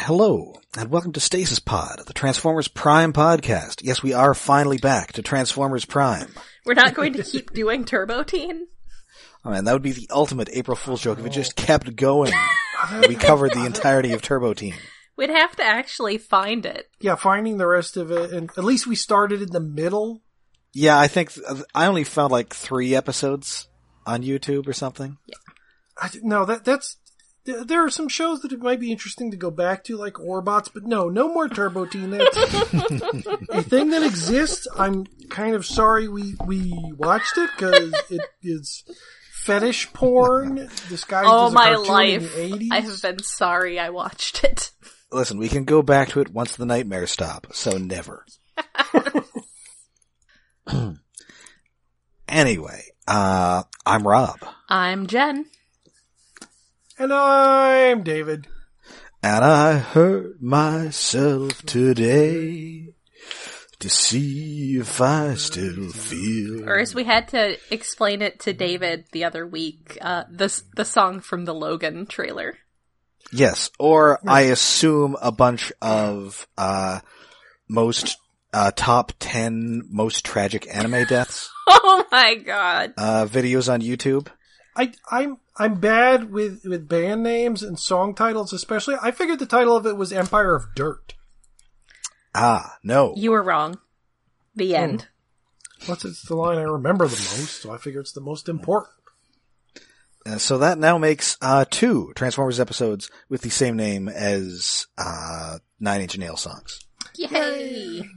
Hello, and welcome to Stasis Pod, the Transformers Prime podcast. Yes, we are finally back to Transformers Prime. We're not going to keep doing Turbo Teen. Oh man, that would be the ultimate April Fool's joke if it just kept going. we covered the entirety of Turbo Teen. We'd have to actually find it. Yeah, finding the rest of it, and at least we started in the middle. Yeah, I think th- I only found like three episodes on YouTube or something. Yeah. I, no, that that's th- there are some shows that it might be interesting to go back to, like Orbots, but no, no more Turbo Teen. That's a thing that exists. I'm kind of sorry we we watched it because it is fetish porn. This guy All does a my life, in the 80s. I have been sorry I watched it. Listen, we can go back to it once the nightmares stop, so never. anyway, uh, I'm Rob, I'm Jen. And I'm David. and I hurt myself today to see if I still feel. Or as we had to explain it to David the other week, uh, this the song from the Logan trailer. Yes, or I assume a bunch of uh most uh top 10 most tragic anime deaths Oh my god. uh videos on YouTube. I I'm I'm bad with with band names and song titles, especially. I figured the title of it was Empire of Dirt. Ah, no. You were wrong. The end. What's it's the line I remember the most, so I figure it's the most important. Uh, so that now makes uh two Transformers episodes with the same name as uh Nine Inch Nail songs. Yay!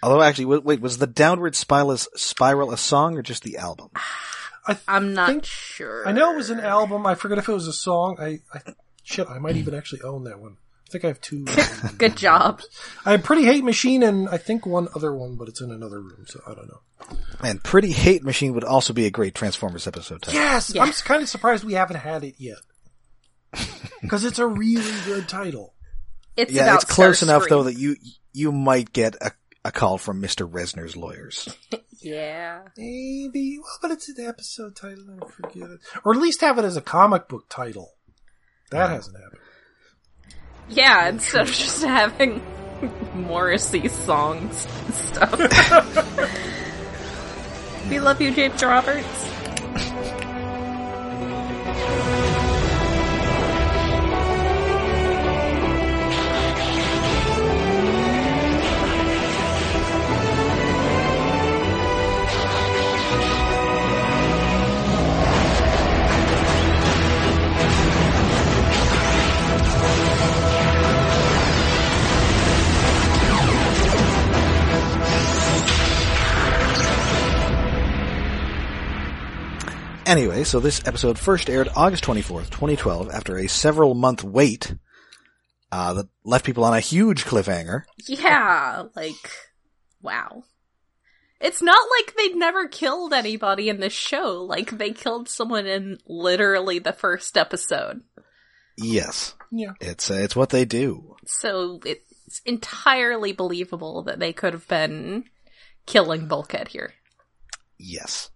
Although actually wait, wait was the Downward Spiral Spiral a song or just the album? I th- I'm not think- sure. I know it was an album. I forget if it was a song. I, I shit. I might even actually own that one. I think I have two. Good job. I have Pretty Hate Machine and I think one other one, but it's in another room, so I don't know. And Pretty Hate Machine would also be a great Transformers episode title. Yes, Yeah. I'm kind of surprised we haven't had it yet because it's a really good title. It's yeah, about it's close Starscream. enough though that you you might get a, a call from Mr. Reznor's lawyers. Yeah. Maybe, well, but it's an episode title. I forget it, or at least have it as a comic book title. That hasn't happened. Yeah, instead of just having Morrissey songs and stuff. we love you, James Roberts. Anyway, so this episode first aired August 24th, 2012, after a several month wait, uh, that left people on a huge cliffhanger. Yeah, like, wow. It's not like they'd never killed anybody in this show. Like, they killed someone in literally the first episode. Yes. Yeah. It's, uh, it's what they do. So it's entirely believable that they could have been killing Bulkhead here. Yes.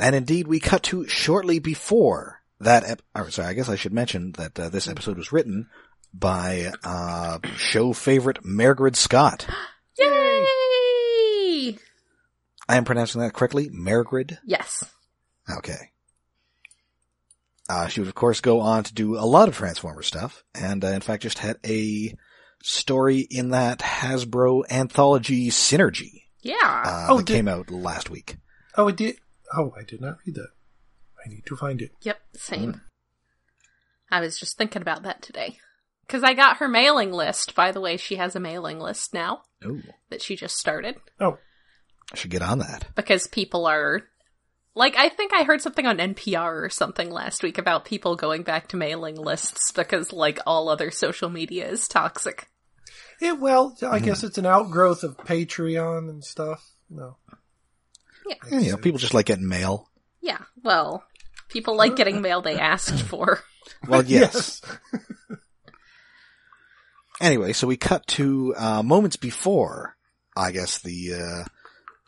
And indeed, we cut to shortly before that. Ep- or, sorry, I guess I should mention that uh, this episode was written by uh, show favorite Mairghread Scott. Yay! I am pronouncing that correctly, Mairghread. Yes. Okay. Uh, she would of course go on to do a lot of Transformer stuff, and uh, in fact just had a story in that Hasbro anthology Synergy Yeah. uh, Oh, that did- came out last week. Oh, it did. Oh, I did not read that. I need to find it. Yep, same. I was just thinking about that today. Because I got her mailing list. By the way, she has a mailing list now Ooh, that she just started. Oh, I should get on that. Because people are. Like, I think I heard something on NPR or something last week about people going back to mailing lists because, like, all other social media is toxic. it. Well, I mm-hmm. guess it's an outgrowth of Patreon and stuff. No. And, you know, people just like getting mail. Yeah, well, people like getting mail they asked for. Well, yes. Anyway, so we cut to uh, moments before, I guess the uh,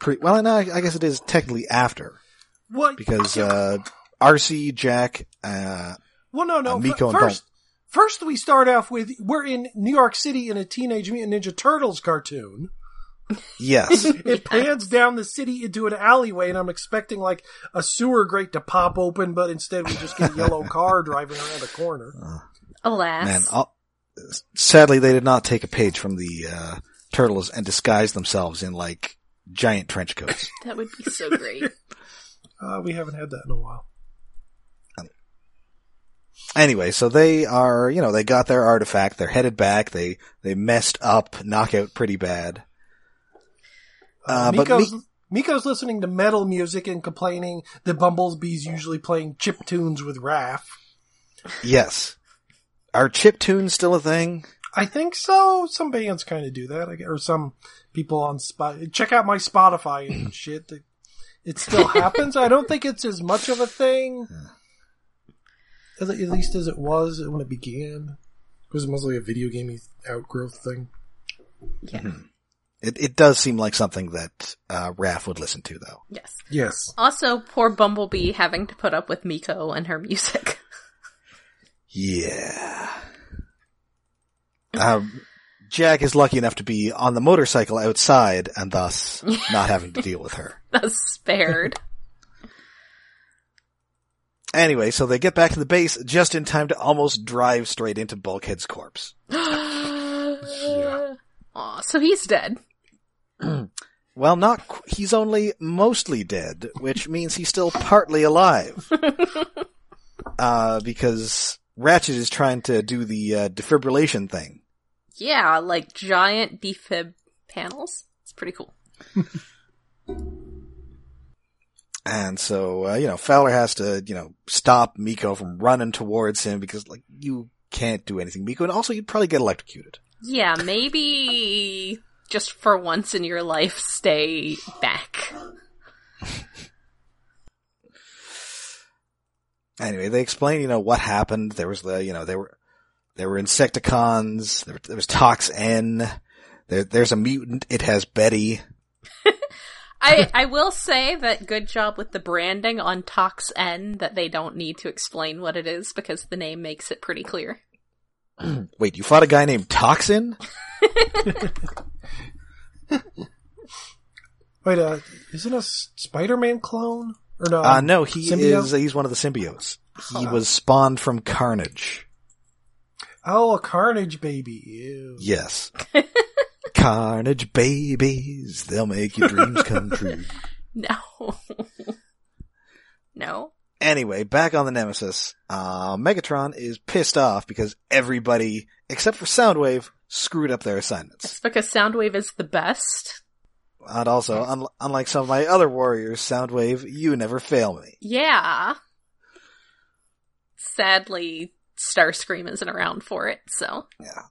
pre. Well, no, I guess it is technically after What? because uh, RC, Jack, uh, Well, no, no. uh, Miko f- and first, first we start off with we're in New York City in a Teenage Mutant Ninja Turtles cartoon. Yes. It pans down the city into an alleyway, and I'm expecting like a sewer grate to pop open, but instead we just get a yellow car driving around a corner. Alas. Man, I'll- sadly they did not take a page from the, uh, turtles and disguise themselves in like giant trench coats. that would be so great. Uh, we haven't had that in a while. Anyway, so they are, you know, they got their artifact, they're headed back, they, they messed up knockout pretty bad. Uh, but Miko's, Mi- Miko's listening to metal music and complaining that Bumblebee's usually playing chip tunes with Raf. yes. Are chip tunes still a thing? I think so. Some bands kind of do that, or some people on spot. Check out my Spotify and shit. It, it still happens. I don't think it's as much of a thing, at at least as it was when it began. It was mostly a video gamey outgrowth thing. Yeah. It, it does seem like something that, uh, Raf would listen to though. Yes. Yes. Also, poor Bumblebee having to put up with Miko and her music. Yeah. Um, Jack is lucky enough to be on the motorcycle outside and thus not having to deal with her. thus spared. Anyway, so they get back to the base just in time to almost drive straight into Bulkhead's corpse. Aw, so he's dead. Well, not, qu- he's only mostly dead, which means he's still partly alive. uh, because Ratchet is trying to do the, uh, defibrillation thing. Yeah, like giant defib panels. It's pretty cool. And so, uh, you know, Fowler has to, you know, stop Miko from running towards him because, like, you can't do anything, Miko. And also, you'd probably get electrocuted. Yeah, maybe just for once in your life, stay back. Anyway, they explain, you know, what happened. There was the, you know, there were, there were Insecticons. There, there was Tox-En. There, there's a mutant. It has Betty. I I will say that good job with the branding on Tox-En that they don't need to explain what it is because the name makes it pretty clear. Wait, you fought a guy named Toxin? Wait, uh, isn't a Spider-Man clone? Or no? Uh, no, he symbiote? is, he's one of the symbiotes. He Huh. was spawned from Carnage. Oh, a Carnage baby. Ew. Yes. Carnage babies, they'll make your dreams come true. No. no. Anyway, back on the Nemesis, uh, Megatron is pissed off because everybody, except for Soundwave, screwed up their assignments. It's because Soundwave is the best. And also, un- unlike some of my other warriors, Soundwave, you never fail me. Yeah. Sadly, Starscream isn't around for it, so. Yeah.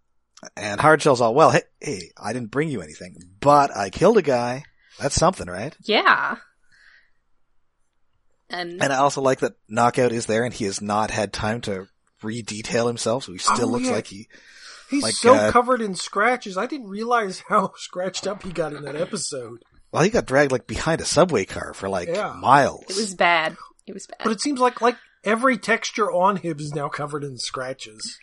And Hardshell's all, well, hey, hey, I didn't bring you anything, but I killed a guy. That's something, right? Yeah. And, And I also like that Knockout is there and he has not had time to re-detail himself, so he still Oh, looks yeah. like he, He's Like, so uh, covered in scratches. I didn't realize how scratched up he got in that episode. well, he got dragged like behind a subway car for like Yeah. miles. it was bad. It was bad. But it seems like like every texture on him is now covered in scratches.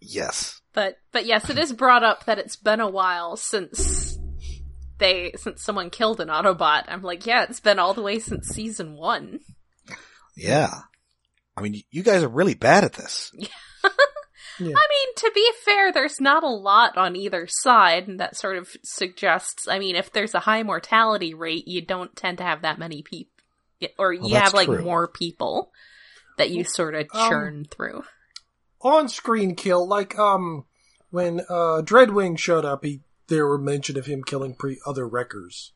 Yes. But but yes, it is brought up that it's been a while since they since someone killed an Autobot. I'm like, yeah, it's been all the way since season one. Yeah. I mean, you guys are really bad at this. Yeah. I mean, to be fair, there's not a lot on either side, and that sort of suggests. I mean, if there's a high mortality rate, you don't tend to have that many people, or Well, you that's have like true. more people that you sort of Um, churn through. On screen kill, like um when uh Dreadwing showed up, he there were mention of him killing pre other wreckers.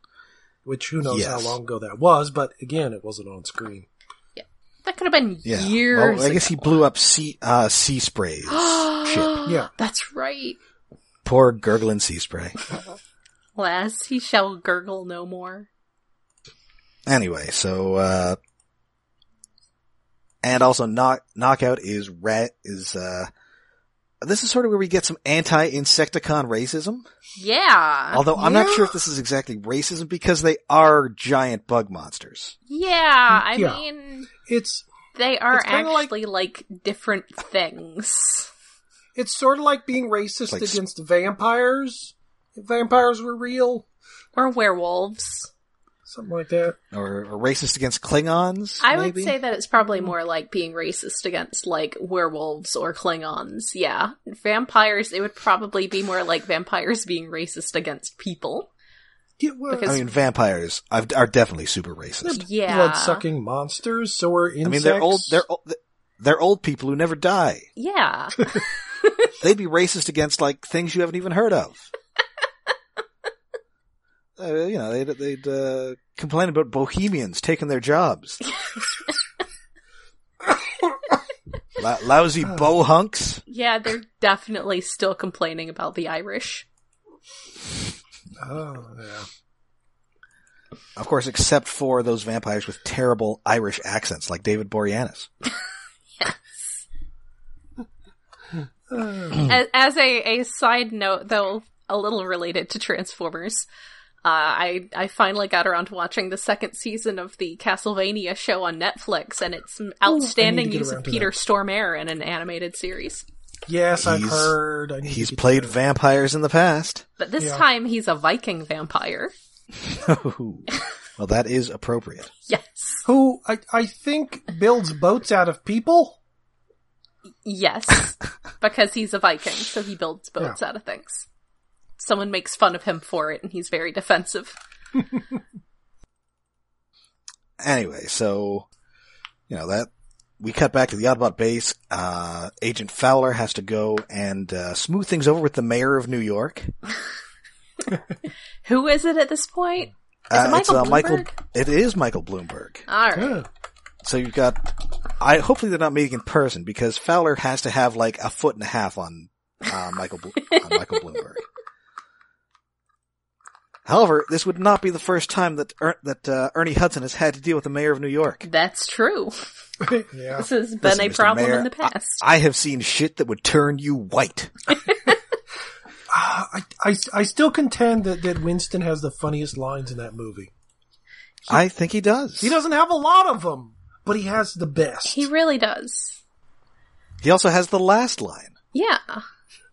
Which who knows how long ago that was, but again it wasn't on screen. That could have been Yeah. years. well, I guess he blew up sea, uh, Seaspray's. ship. Yeah. That's right. Poor gurgling Seaspray. Alas, he shall gurgle no more. Anyway, so, uh, and also knock, knockout is rat, is, uh, this is sort of where we get some anti-insecticon racism. Yeah. Although I'm not sure if this is exactly racism because they are giant bug monsters. yeah, I Yeah. mean, It's they are It's kinda like- actually like, different things. It's sort of like being racist Like against vampires. If vampires were real, Or werewolves. something like that. Or, or racist against Klingons? I would say that it's probably more like being racist against like werewolves or Klingons. Yeah. Vampires, it would probably be more like vampires being racist against people. Yeah, well, Because- I mean, vampires are are definitely super racist. Yeah. blood sucking monsters. So are insects. I mean, they're old. They're old. They're old people who never die. Yeah. They'd be racist against like things you haven't even heard of. Uh, you know, they'd, they'd uh, complain about bohemians taking their jobs. Lou- lousy bow hunks. yeah, they're definitely still complaining about the Irish. Oh yeah. Of course, except for those vampires with terrible Irish accents, like David Boreanaz. Yes. As, as a, a side note, though, a little related to Transformers, uh, I I finally got around to watching the second season of the Castlevania show on Netflix, and it's some outstanding get use of Peter that. Stormare in an animated series. Yes, I've heard. I He's played to vampires in the past. But this Yeah. time he's a Viking vampire. well, that is appropriate. Yes. Who I I think builds boats out of people. Yes. because he's a Viking, so he builds boats out of things. Someone makes fun of him for it, and he's very defensive. Anyway, so you know that we cut back to the Autobot base. Uh, Agent Fowler has to go and uh, smooth things over with the mayor of New York. Who is it at this point? Is Uh, it Michael it's, uh, Michael. Bloomberg? It is Michael Bloomberg. Alright. Yeah. So you've got. I hopefully they're not meeting in person because Fowler has to have like a foot and a half on uh, Michael on Michael Bloomberg. However, this would not be the first time that er- that uh, Ernie Hudson has had to deal with the mayor of New York. That's true. yeah. This has been Listen, a Mr. problem Mayor, in the past. I have seen shit that would turn you white. Ah, I, I I still contend that that Winston has the funniest lines in that movie. I think he does. He doesn't have a lot of them, but he has the best. he really does. He also has the last line. Yeah.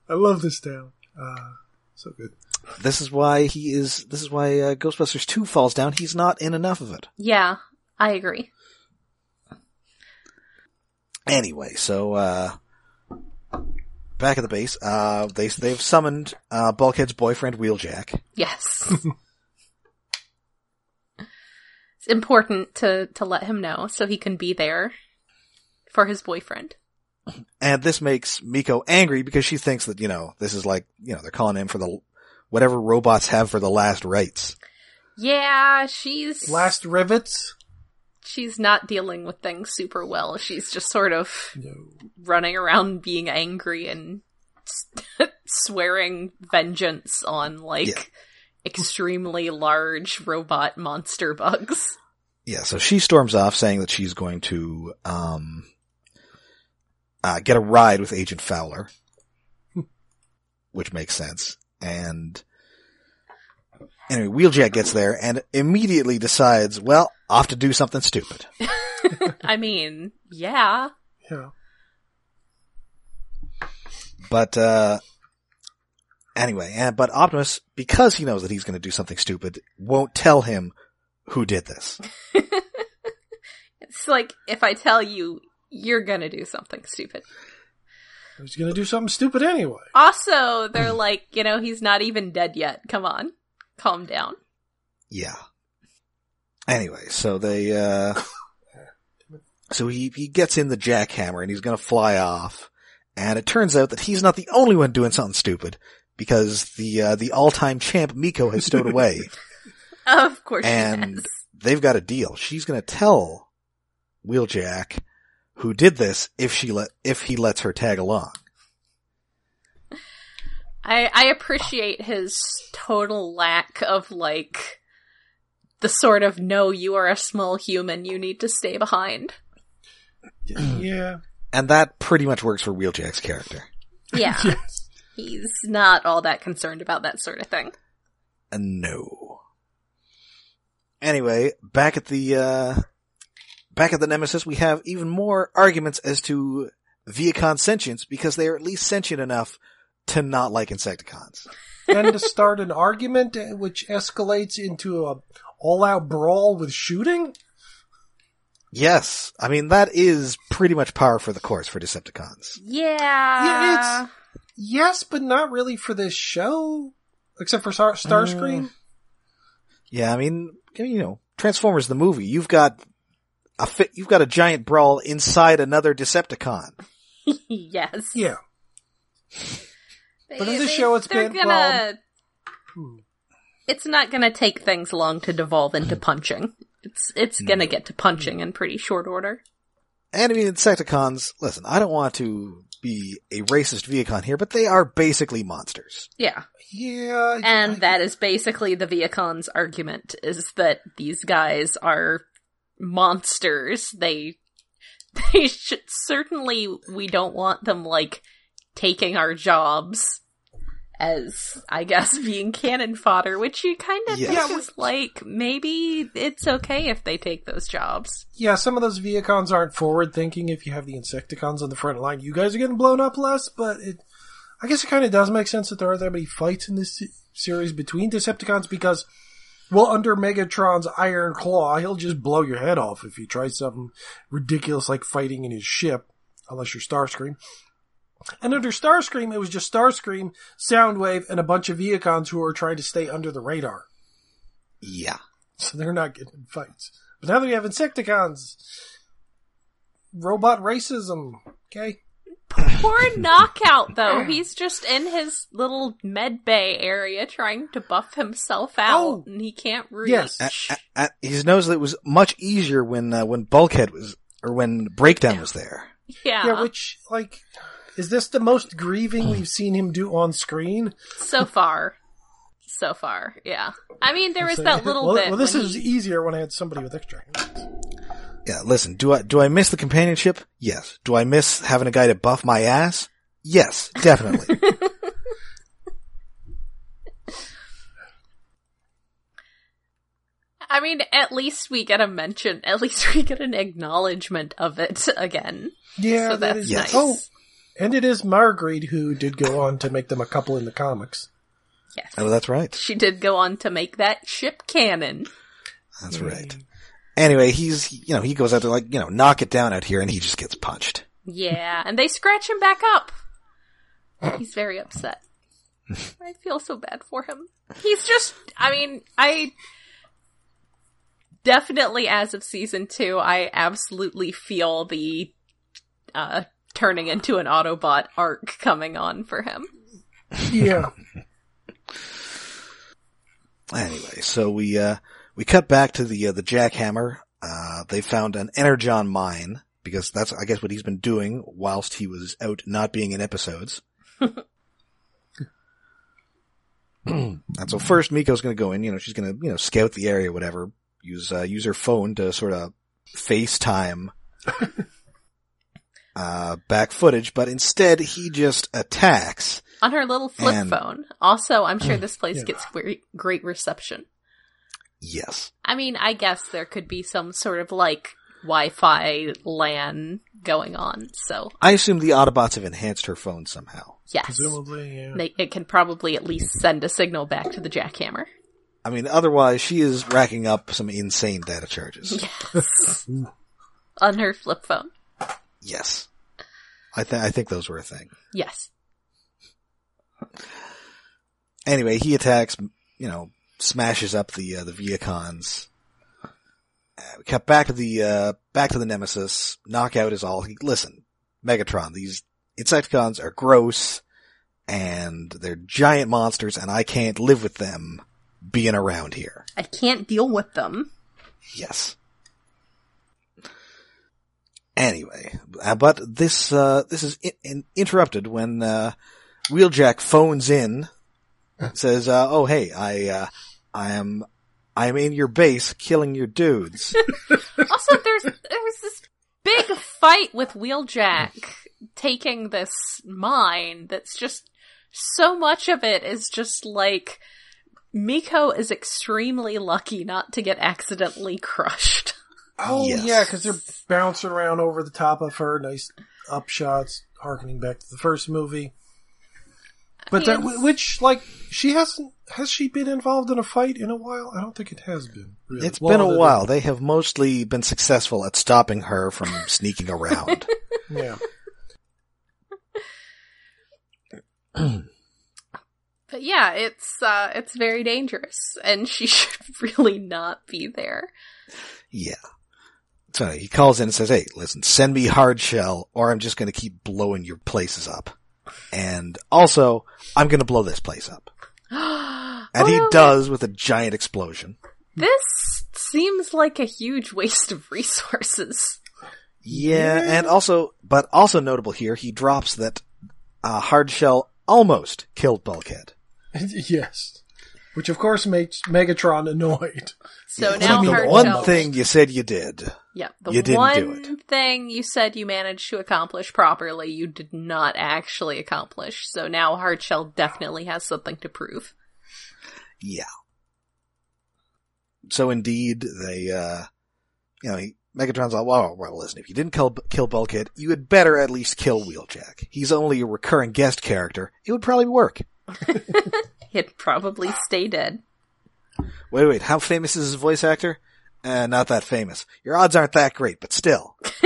I love this town. Uh, so good. This is why he is. This is why uh, Ghostbusters Two falls down. He's not in enough of it. Yeah. I agree. Anyway, so uh back at the base, uh they they've summoned uh Bulkhead's boyfriend Wheeljack. Yes. it's important to, to let him know so he can be there for his boyfriend. And this makes Miko angry because she thinks that, you know, this is like, you know, they're calling in for the whatever robots have for the last rites. Yeah, she's Last rivets. she's not dealing with things super well. She's just sort of No. running around being angry and swearing vengeance on like Yeah. extremely large robot monster bugs. Yeah, so she storms off saying that she's going to um uh get a ride with Agent Fowler. which makes sense. And anyway, Wheeljack gets there and immediately decides, well, off to do something stupid. I mean, yeah. Yeah. But uh anyway, and but Optimus, because he knows that he's going to do something stupid, won't tell him who did this. It's like if I tell you you're gonna do something stupid. He's gonna do something stupid anyway. Also, they're like, you know, he's not even dead yet. Come on. Calm down. Yeah. Anyway, so they uh so he he gets in the jackhammer and he's going to fly off. And it turns out that he's not the only one doing something stupid because the uh, the all-time champ Miko has stowed away. Of course And- she has. They've got a deal. She's going to tell Wheeljack who did this if she let if he lets her tag along. I, I appreciate his total lack of like the sort of no, you are a small human, you need to stay behind. yeah. And that pretty much works for Wheeljack's character. Yeah. Yes. He's not all that concerned about that sort of thing. Uh, no. Anyway, back at the uh back at the Nemesis, we have even more arguments as to Vehicon sentience because they are at least sentient enough to not like Insecticons. and to start an argument uh, which escalates into a all-out brawl with shooting. Yes, I mean that is pretty much par for the course for Decepticons. Yeah. Yeah, Yes, but not really for this show, except for Star- Starscream. Yeah, I mean, you know, Transformers the movie. You've got a fit, you've got a giant brawl inside another Decepticon. yes. Yeah, They- But in this they- show, it's they're been- gonna. Hmm. It's not gonna take things long to devolve into punching. It's it's gonna get to punching in pretty short order. And I mean, Insecticons. Listen, I don't want to be a racist Vehicon here, but they are basically monsters. Yeah. yeah, And I- that is basically the Vehicon's argument is that these guys are monsters. They they should certainly we don't want them like taking our jobs as I guess being cannon fodder, which you kind of Yes. think is like maybe it's okay if they take those jobs. yeah, some of those Vehicons aren't forward-thinking. If you have the Insecticons on the front line, you guys are getting blown up less. But it, I guess it kind of does make sense that there aren't that many fights in this series between Decepticons because, well, under Megatron's Iron Claw, he'll just blow your head off if you try something ridiculous like fighting in his ship, unless you're Starscream. And under Starscream, it was just Starscream, Soundwave, and a bunch of Vehicons who are trying to stay under the radar. Yeah. So they're not getting in fights. But now that we have Insecticons, robot racism, okay? Poor knockout though. He's just in his little med bay area trying to buff himself out Oh. and he can't reach. Yes. A- a- a- he knows that it was much easier when uh, when Bulkhead was or when Breakdown was there. yeah. Yeah, which, like, is this the most grieving we've seen him do on screen? so far. So far, yeah. I mean, there was So- that little well, bit. Well, this is he- easier when I had somebody with extra hands. Yeah, listen, do I do I miss the companionship? Yes. Do I miss having a guy to buff my ass? Yes, definitely. I mean, at least we get a mention. At least we get an acknowledgement of it again. Yeah, so that that's Yes. nice. Oh, and it is Mairghread who did go on to make them a couple in the comics. Yes. oh, that's right. She did go on to make that ship canon. That's mm. right. Anyway, he's you know he goes out there like you know knock it down out here, and he just gets punched. Yeah, and they scratch him back up. He's very upset. I feel so bad for him. He's just, I mean, I definitely, as of season two, I absolutely feel the uh, turning into an Autobot arc coming on for him. Yeah. Anyway, so we uh we cut back to the uh, the jackhammer. Uh, they found an energon mine because that's I guess what he's been doing whilst he was out not being in episodes. and so first Miko's going to go in. You know, she's going to you know scout the area, whatever. Use uh, use her phone to sort of FaceTime uh back footage, but instead he just attacks. On her little flip And- phone. Also, I'm sure this place Yeah. gets great, great reception. Yes. I mean, I guess there could be some sort of like Wi-Fi LAN going on. So I assume the Autobots have enhanced her phone somehow. yes, Presumably, yeah. They, it can probably at least send a signal back to the jackhammer. I mean, otherwise she is racking up some insane data charges. Yes, on her flip phone. Yes. I think I think those were a thing. Yes, Anyway, he attacks, you know, smashes up the uh, the Vehicons. Uh, we cut back to the uh, back to the Nemesis. Knockout is all. He, listen, Megatron. These Insecticons are gross, and they're giant monsters, and I can't live with them being around here. I can't deal with them. Yes. Anyway, uh, but this uh, this is in- in- interrupted when uh, Wheeljack phones in, says, uh, "Oh hey, I uh, I am I am in your base, killing your dudes." Also, there's there's this big fight with Wheeljack taking this mine. That's just so much of it is just like Miko is extremely lucky not to get accidentally crushed. Oh Yes. yeah, because they're bouncing around over the top of her. Nice upshots harkening back to the first movie. But mean, that, which, like, she hasn't, has she been involved in a fight in a while? I don't think it has been. Really. It's Well, been a other while. They have mostly been successful at stopping her from sneaking around. yeah. But yeah, it's uh it's very dangerous and she should really not be there. Yeah. So he calls in and says, hey, listen, send me Hardshell or I'm just going to keep blowing your places up. And also, I'm going to blow this place up. And he does with a giant explosion. This seems like a huge waste of resources. Yeah, and also, but also notable here, he drops that uh, Hardshell almost killed Bulkhead. yes. Which of course makes Megatron annoyed. So Yes. now the one thing you said you did. Yeah, the You didn't one do it. thing you said you managed to accomplish properly, you did not actually accomplish. So now Hardshell definitely has something to prove. Yeah. So indeed, they, uh, you know, he, Megatron's like, well, well, listen, if you didn't kill, kill Bulkhead, you had better at least kill Wheeljack. He's only a recurring guest character. It would probably work. He'd probably stay dead. Wait, wait, how famous is his voice actor? Uh, not that famous. Your odds aren't that great, but still.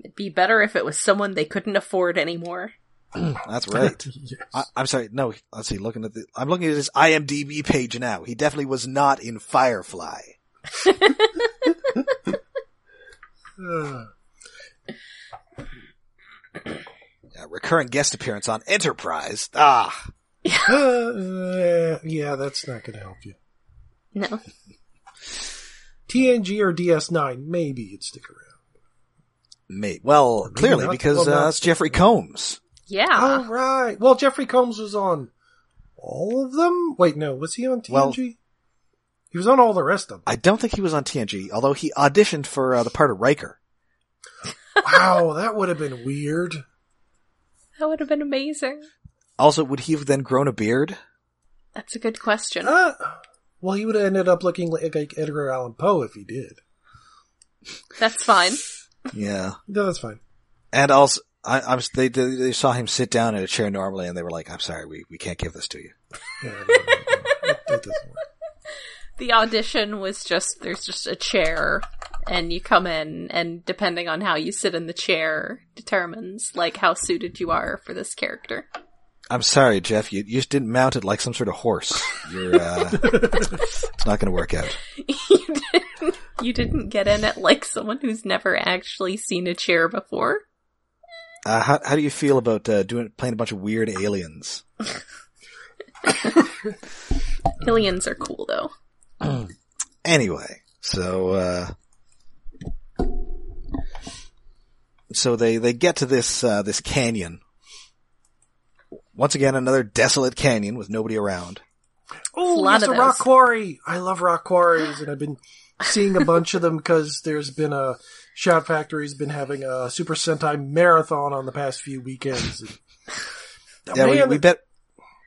It'd be better if it was someone they couldn't afford anymore. That's right. yes. I, I'm sorry, no, let's see, looking at the, I'm looking at his IMDb page now. He definitely was not in Firefly. Recurring guest appearance on Enterprise. Ah, uh, yeah, that's not going to help you. No. TNG or DS9, maybe you'd stick around. mate. Well, Maybe clearly not. because Well, uh, that's Jeffrey Combs. Yeah. Oh, right. Well, Jeffrey Combs was on all of them? Wait, no, was he on TNG? Well- he was on all the rest of them. I don't think he was on TNG, although he auditioned for uh, the part of Riker. wow, that would have been weird. That would have been amazing. Also, would he have then grown a beard? That's a good question. Uh, well, he would have ended up looking like, like Edgar Allan Poe if he did. That's fine. Yeah. No, that's fine. And also, I, I was, they, they they saw him sit down in a chair normally, and they were like, "I'm sorry, we, we can't give this to you." Yeah, no, no, no. That, that. The audition was just there's just a chair and you come in and depending on how you sit in the chair determines like how suited you are for this character. I'm sorry, Jeff. You, you just didn't mount it like some sort of horse. You're, uh, it's not going to work out. you didn't you didn't get in it like someone who's never actually seen a chair before. Uh, how, how do you feel about uh, doing playing a bunch of weird aliens? Aliens are cool though. Anyway, so uh, so they they get to this uh, this canyon. Once again, another desolate canyon with nobody around. Oh, a lot a rock quarry. I love rock quarries, and I've been seeing a bunch of them because there's been a Shout Factory's been having a Super Sentai marathon on the past few weekends. And, Yeah, we, we bet.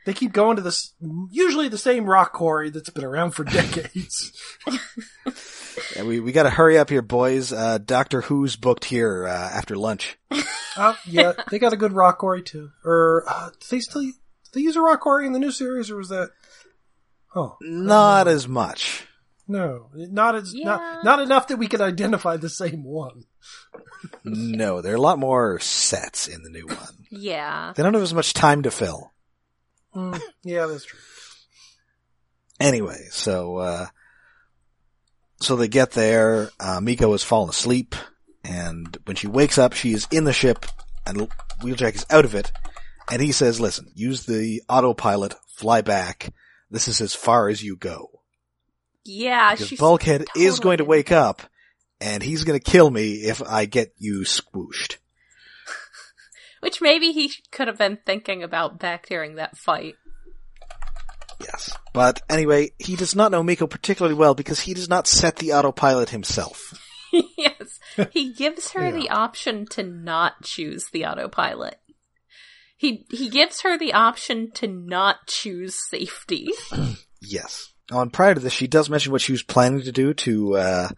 They keep going to this usually the same rock quarry that's been around for decades. Yeah, we we got to hurry up here, boys. Uh, Doctor Who's booked here uh, after lunch. uh, yeah, they got a good rock quarry too. Or uh, do they still do they use a rock quarry in the new series, or was that? Oh Not as much. no, not as Yeah. not not enough that we could identify the same one. No, there are a lot more sets in the new one. Yeah. They don't have as much time to fill. Mm, yeah, that's true. Anyway, so uh so they get there, uh Miko has fallen asleep, and when she wakes up, she is in the ship, and Wheeljack is out of it, and he says, listen, use the autopilot, fly back, this is as far as you go. Yeah, Because she's Bulkhead is going to wake up, and he's gonna kill me if I get you squooshed. Which maybe he could have been thinking about back during that fight. Yes. But anyway, he does not know Miko particularly well because he does not set the autopilot himself. yes. He gives her Yeah. the option to not choose the autopilot. He he gives her the option to not choose safety. Yes. On prior to this, she does mention what she was planning to do to, uh,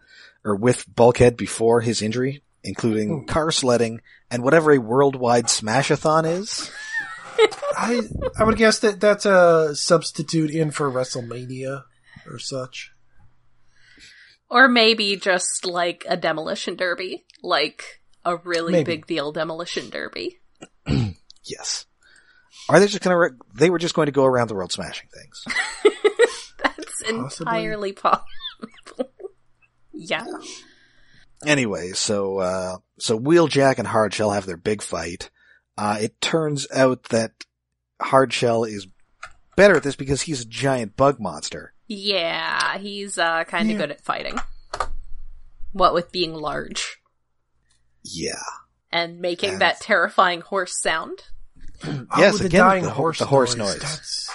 or with Bulkhead before his injury, including car sledding and whatever a worldwide smashathon is. I I would guess that that's a substitute in for WrestleMania or such. Or maybe just like a demolition derby, like a really Maybe. big deal demolition derby. Yes. Are they just gonna, re- they were just going to go around the world smashing things. That's Possibly. entirely possible. yeah. Anyway, so, uh, so Wheeljack and Hardshell have their big fight. Uh, it turns out that Hardshell is better at this because he's a giant bug monster. Yeah, he's uh kind of Yeah. good at fighting. What with being large Yeah. and making Yes. that terrifying horse sound. Oh, Yes, with the again, dying the horse, the horse noise. noise. That's,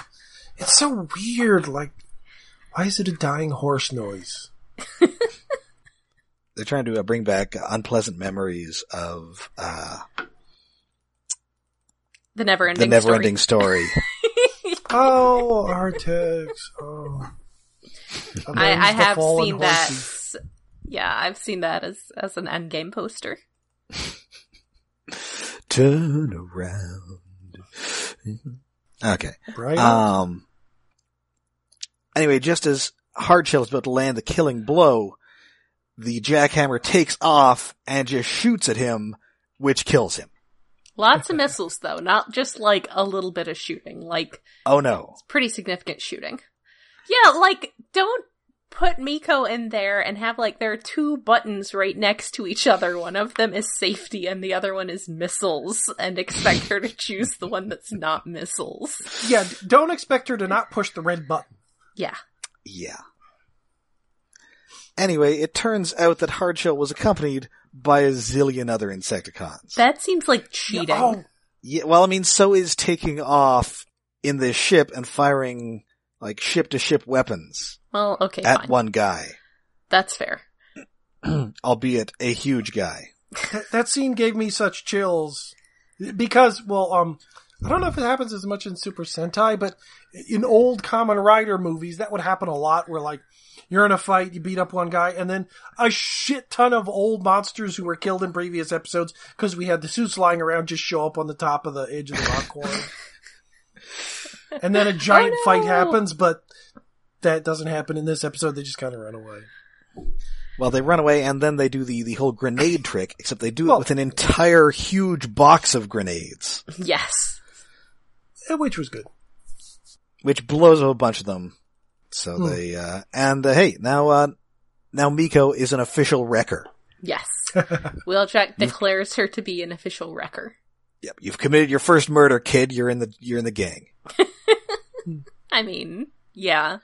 it's so weird. Like, why is it a dying horse noise? They're trying to uh, bring back unpleasant memories of, uh, The never the ending never ending story. Oh, Artax. Oh. I, I have fallen seen that. Yeah, I've seen that as as an endgame poster. Turn around. Okay. Right? Um. Anyway, just as Hardshell is about to land the killing blow, the jackhammer takes off and just shoots at him, which kills him. Lots of missiles though, not just like a little bit of shooting, like Oh no. pretty significant shooting. Yeah, like don't put Miko in there and have like there are two buttons right next to each other. One of them is safety and the other one is missiles and expect her to choose the one that's not missiles. yeah, don't expect her to not push the red button. Yeah. Yeah. Anyway, it turns out that Hardshell was accompanied by a zillion other Insecticons. That seems like cheating. Oh, Yeah, well, I mean, so is taking off in this ship and firing, like, ship-to-ship weapons Well, okay, at fine. one guy. That's fair. albeit a huge guy. that, that scene gave me such chills because, well, um, I don't know if it happens as much in Super Sentai, but in old Kamen Rider movies, that would happen a lot where like, you're in a fight, you beat up one guy, and then a shit ton of old monsters who were killed in previous episodes because we had the suits lying around just show up on the top of the edge of the rock corner. and then a giant Oh, no. fight happens, but that doesn't happen in this episode. They just kind of run away. Well, they run away and then they do the, the whole grenade trick, except they do it with an entire huge box of grenades, Yes. Eh, Which was good. which blows up a bunch of them. So Hmm. they, uh, and uh, hey, now, uh, now Miko is an official wrecker. Yes. Wheeljack declares her to be an official wrecker. Yep, you've committed your first murder, kid. You're in the, you're in the gang. I mean, yeah.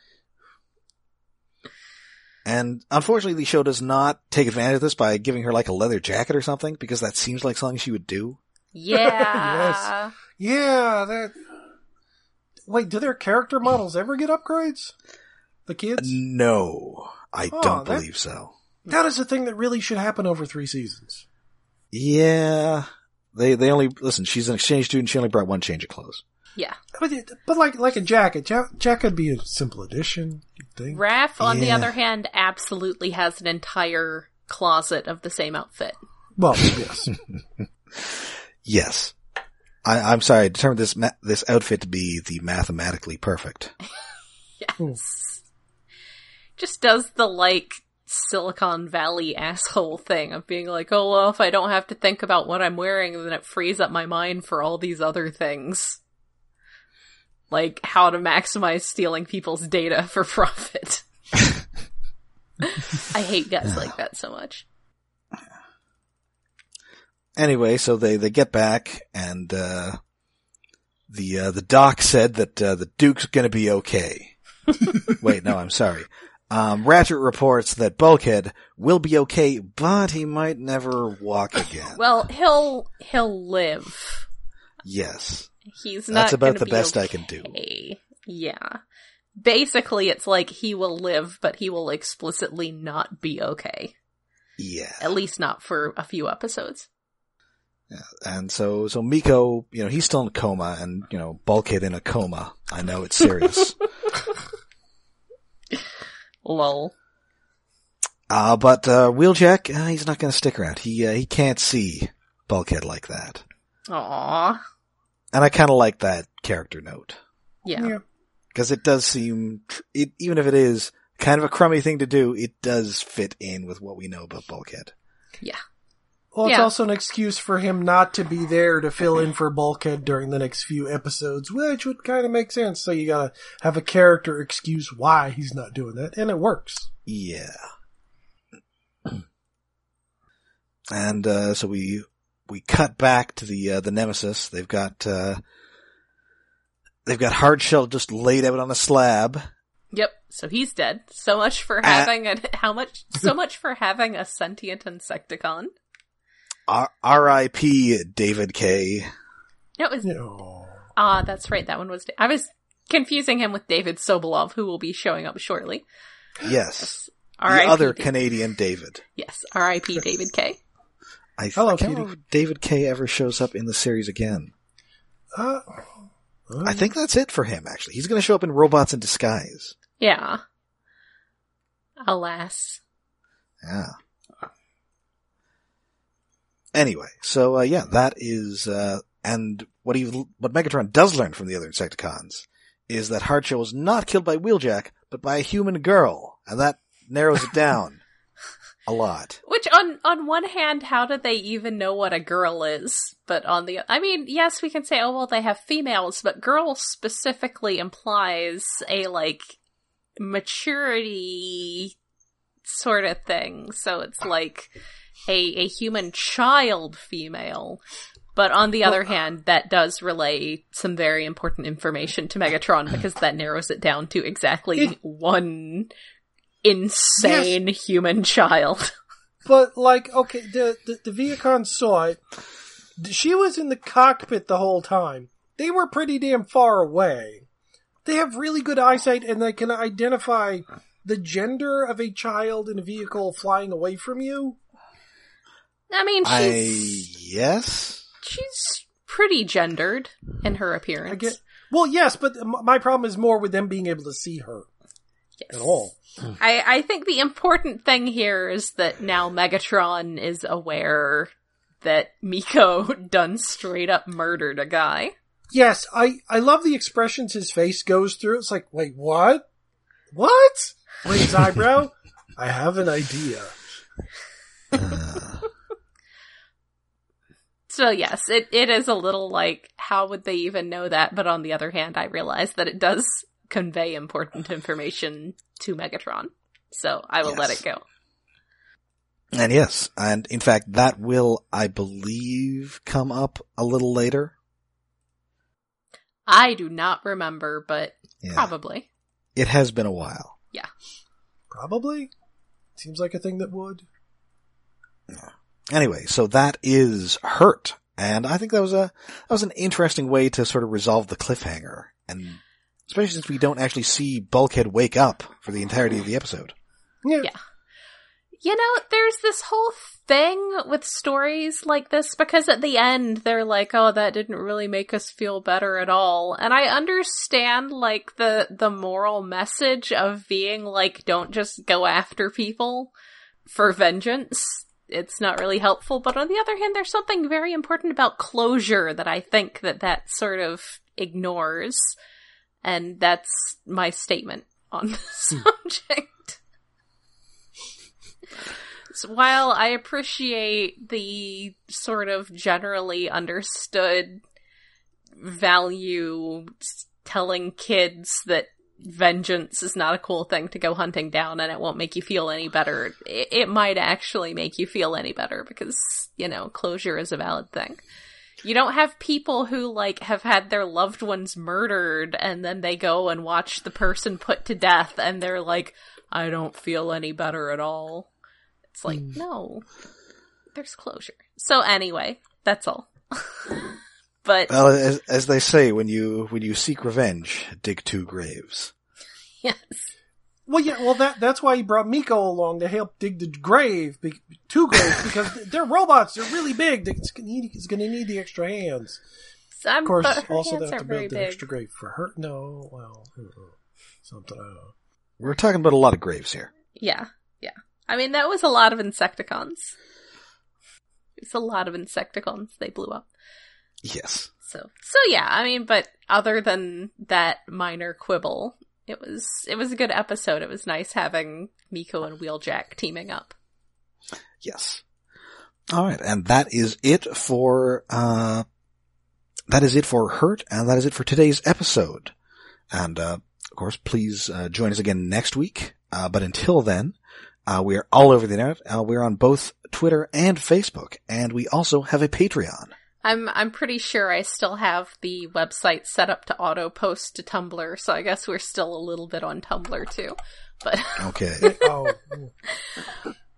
And unfortunately, the show does not take advantage of this by giving her like a leather jacket or something, because that seems like something she would do. Yeah. Yeah, that. Wait, do their character models ever get upgrades? The uh, kids? No, I Oh, don't that- believe so. That is a thing that really should happen over three seasons. Yeah, they they only listen. She's an exchange student. She only brought one change of clothes. Yeah. But, but like like a jacket, ja- jacket would be a simple addition. You'd think. Raf, on the other hand, absolutely has an entire closet of the same outfit. Well, yes. Yes, I, I'm sorry. I determined this ma- this outfit to be the mathematically perfect. Yes. Just does the like Silicon Valley asshole thing of being like, oh well, if I don't have to think about what I'm wearing, then it frees up my mind for all these other things. Like how to maximize stealing people's data for profit. I hate guys like that so much. Anyway, so they they get back, and uh, the uh, the doc said that uh, the Duke's going to be okay. Wait, no, I'm sorry. Um, Ratchet reports that Bulkhead will be okay, but he might never walk again. Well, he'll he'll live. yes, He's not That's about the be best I can do. Yeah. Basically, it's like he will live, but he will explicitly not be okay. yeah. At least not for a few episodes. And so, so Miko, you know, he's still in a coma, and you know, Bulkhead in a coma. I know it's serious. Lol. Uh, but, uh, Wheeljack, uh, he's not gonna stick around. He, uh, he can't see Bulkhead like that. Aww. And I kinda like that character note. Yeah. Yeah. Cause it does seem, tr- it, even if it is kind of a crummy thing to do, it does fit in with what we know about Bulkhead. Well, it's Yeah. also an excuse for him not to be there to fill in for Bulkhead during the next few episodes, which would kind of make sense. So you gotta have a character excuse why he's not doing that, and it works. Yeah. And, uh, so we, we cut back to the, uh, the Nemesis. They've got, uh, they've got Hardshell just laid out on a slab. Yep. So he's dead. So much for having a how much so much for having a sentient Insecticon. R- R.I.P. David Kaye. It was No. ah, that's right. That one was. I was confusing him with David Sobolov, who will be showing up shortly. Yes. R.I.P. The other Da- Canadian David. yes, R.I.P. David Kaye. I, Hello, I can't Kitty. remember if David Kaye ever shows up in the series again. Uh, I think that's it for him, actually. He's gonna show up in Robots in Disguise. Yeah. Alas. Yeah. Anyway, so uh, yeah, that is, uh, and what he, what Megatron does learn from the other Insecticons is that Hardshell was not killed by Wheeljack, but by a human girl, and that narrows it down a lot. Which on on one hand, how do they even know what a girl is? But on the I mean, yes, we can say, oh well, they have females, but girl specifically implies a like maturity sort of thing. So it's like a a human child female. But on the other uh, hand, that does relay some very important information to Megatron because that narrows it down to exactly It- one insane human child. but like, okay, the, the the Vehicon saw it. She was in the cockpit the whole time. They were pretty damn far away. They have really good eyesight, and they can identify the gender of a child in a vehicle flying away from you. I mean, I, yes? she's pretty gendered in her appearance. I get. Well, yes, but my problem is more with them being able to see her Yes. at all. I, I think the important thing here is that now Megatron is aware that Miko done straight up murdered a guy. Yes, I I love the expressions his face goes through. It's like, wait, what? What? Wait, his eyebrow. I have an idea. Uh, So yes, it, it is a little like, how would they even know that? But on the other hand, I realize that it does convey important information to Megatron. So I will let it go. and yes, and in fact, that will, I believe, come up a little later. I do not remember, but Yeah. probably. It has been a while. Yeah. Probably. Seems like a thing that would. Anyway, so that is Hurt. And I think that was a, that was an interesting way to sort of resolve the cliffhanger. And especially since we don't actually see Bulkhead wake up for the entirety of the episode. Yeah. Yeah. You know, there's this whole thing with stories like this because at the end they're like, "Oh, that didn't really make us feel better at all." And I understand like the the moral message of being like, "Don't just go after people for vengeance." It's not really helpful, but on the other hand, there's something very important about closure that I think that that sort of ignores, and that's my statement on the hmm. subject. So while I appreciate the sort of generally understood value telling kids that vengeance is not a cool thing to go hunting down and it won't make you feel any better, it, it might actually make you feel any better because, you know, closure is a valid thing. You don't have people who like have had their loved ones murdered and then they go and watch the person put to death and they're like, I don't feel any better at all. It's like, hmm. no, there's closure. So anyway, that's all. but Well, as, as they say, when you, when you seek revenge, dig two graves. yes, Well, yeah. Well, that that's why he brought Miko along to help dig the grave, be, two graves, because they're robots. They're really big. It's gonna need, it's gonna need the extra hands. so Of course, also they have to build the big. extra grave for her. No, well, uh, something. I don't know. We're talking about a lot of graves here. Yeah, yeah. I mean, that was a lot of Insecticons. It's a lot of Insecticons they blew up. Yes. So, so yeah, I mean, but other than that minor quibble, it was, it was a good episode. It was nice having Miko and Wheeljack teaming up. Yes. All right, and that is it for uh that is it for Hurt, and that is it for today's episode. And uh of course, please uh, join us again next week. Uh, but until then, uh, we are all over the internet. Uh, we're on both Twitter and Facebook, and we also have a Patreon. I'm I'm pretty sure I still have the website set up to auto post to Tumblr, so I guess we're still a little bit on Tumblr too. But Okay. oh,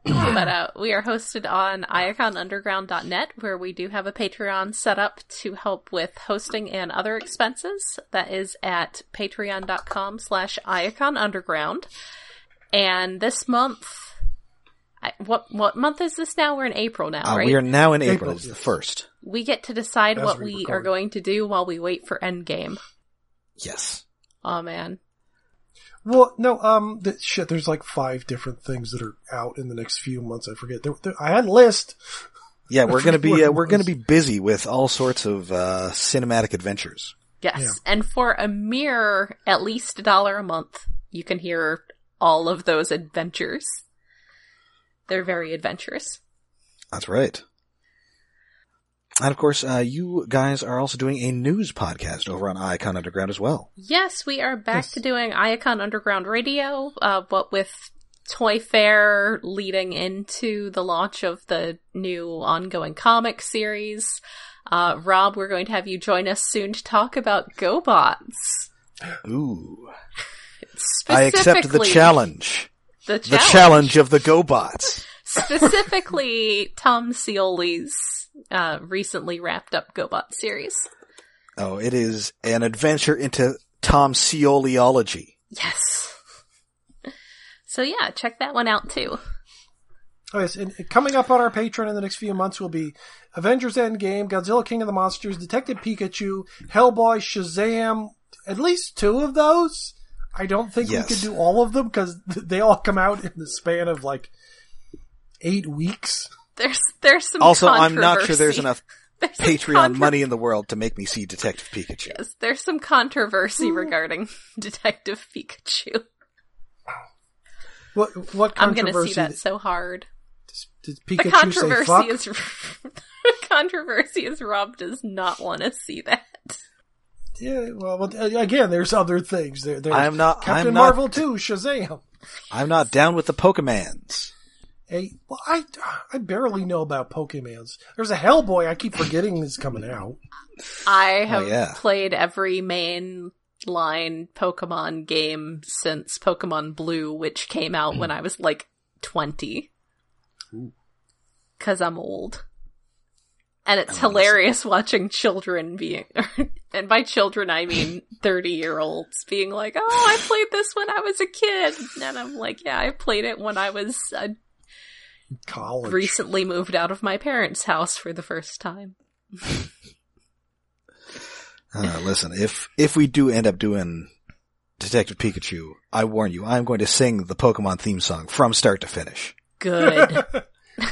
but uh, we are hosted on iaconunderground.net where we do have a Patreon set up to help with hosting and other expenses. That is at patreon.com slash iaconunderground. And this month, I, what what month is this now? We're in April now, Uh, right? we are now in April. April, It's the first. We get to decide As what we we record. are going to do while we wait for Endgame. Yes. Oh man. well, no, um, the, shit. There's like five different things that are out in the next few months. I forget. There, there, I had a list. Yeah, we're gonna be uh, we're gonna be busy with all sorts of uh, cinematic adventures. Yes. Yeah. And for a mere at least a dollar a month, you can hear all of those adventures. They're very adventurous. That's right. And of course, uh, you guys are also doing a news podcast over on Iacon Underground as well. Yes, we are back Yes. to doing Iacon Underground Radio, uh, but with Toy Fair leading into the launch of the new ongoing comic series. Uh, Rob, we're going to have you join us soon to talk about GoBots. Ooh. I accept the challenge. The The challenge of the GoBots. Specifically, Tom Scioli's uh, recently wrapped up GoBot series. Oh, it is an adventure into Tom Scioliology. Yes. So yeah, check that one out too. Oh yes, and and coming up on our Patreon in the next few months will be Avengers Endgame, Godzilla King of the Monsters, Detective Pikachu, Hellboy, Shazam. At least two of those. I don't think Yes. we could do all of them because they all come out in the span of like eight weeks. There's there's some Also, I'm not sure there's enough There's Patreon contro- money in the world to make me see Detective Pikachu. Yes, there's some controversy mm. regarding Detective Pikachu. What what I'm gonna controversy see that so hard. did The Pikachu say? controversy Fuck. is the controversy is Rob does not want to see that. Yeah, well, well, uh, again, there's other things. There, there's I am not- Captain I'm not- Marvel too. Shazam. I'm not down with the Pokemans. Hey, well, I I barely know about Pokemans. There's a Hellboy. I keep forgetting is coming out. I have Oh, yeah. played every main line Pokemon game since Pokemon Blue, which came out when I was like 20. Cause I'm old. And it's hilarious watching children being, and by children I mean 30 year olds being like, oh, I played this when I was a kid. And I'm like, yeah, I played it when I was uh, College. recently moved out of my parents' house for the first time. Uh, listen, if if we do end up doing Detective Pikachu, I warn you, I'm going to sing the Pokemon theme song from start to finish. Good.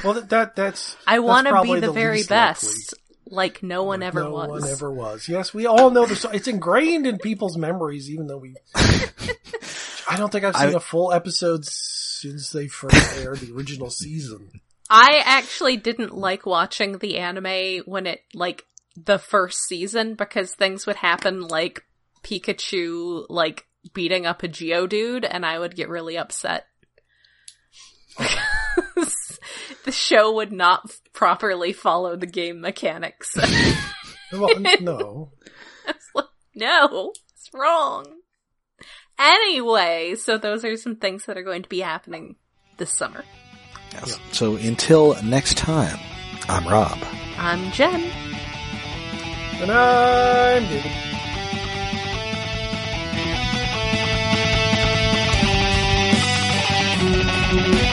Well, that, that that's. I want to be probably the, very best, likely. like no one ever no was. No one ever was. Yes, we all know this. It's ingrained in people's memories, even though we. I don't think I've seen I- a full episode since they first aired the original season. I actually didn't like watching the anime when it like the first season because things would happen like Pikachu like beating up a Geodude and I would get really upset. Oh, the show would not properly follow the game mechanics. Well, no. It's like, no, it's wrong. Anyway, so those are some things that are going to be happening this summer. Yes. So until next time, I'm Rob. I'm Jen. And I'm David. Thank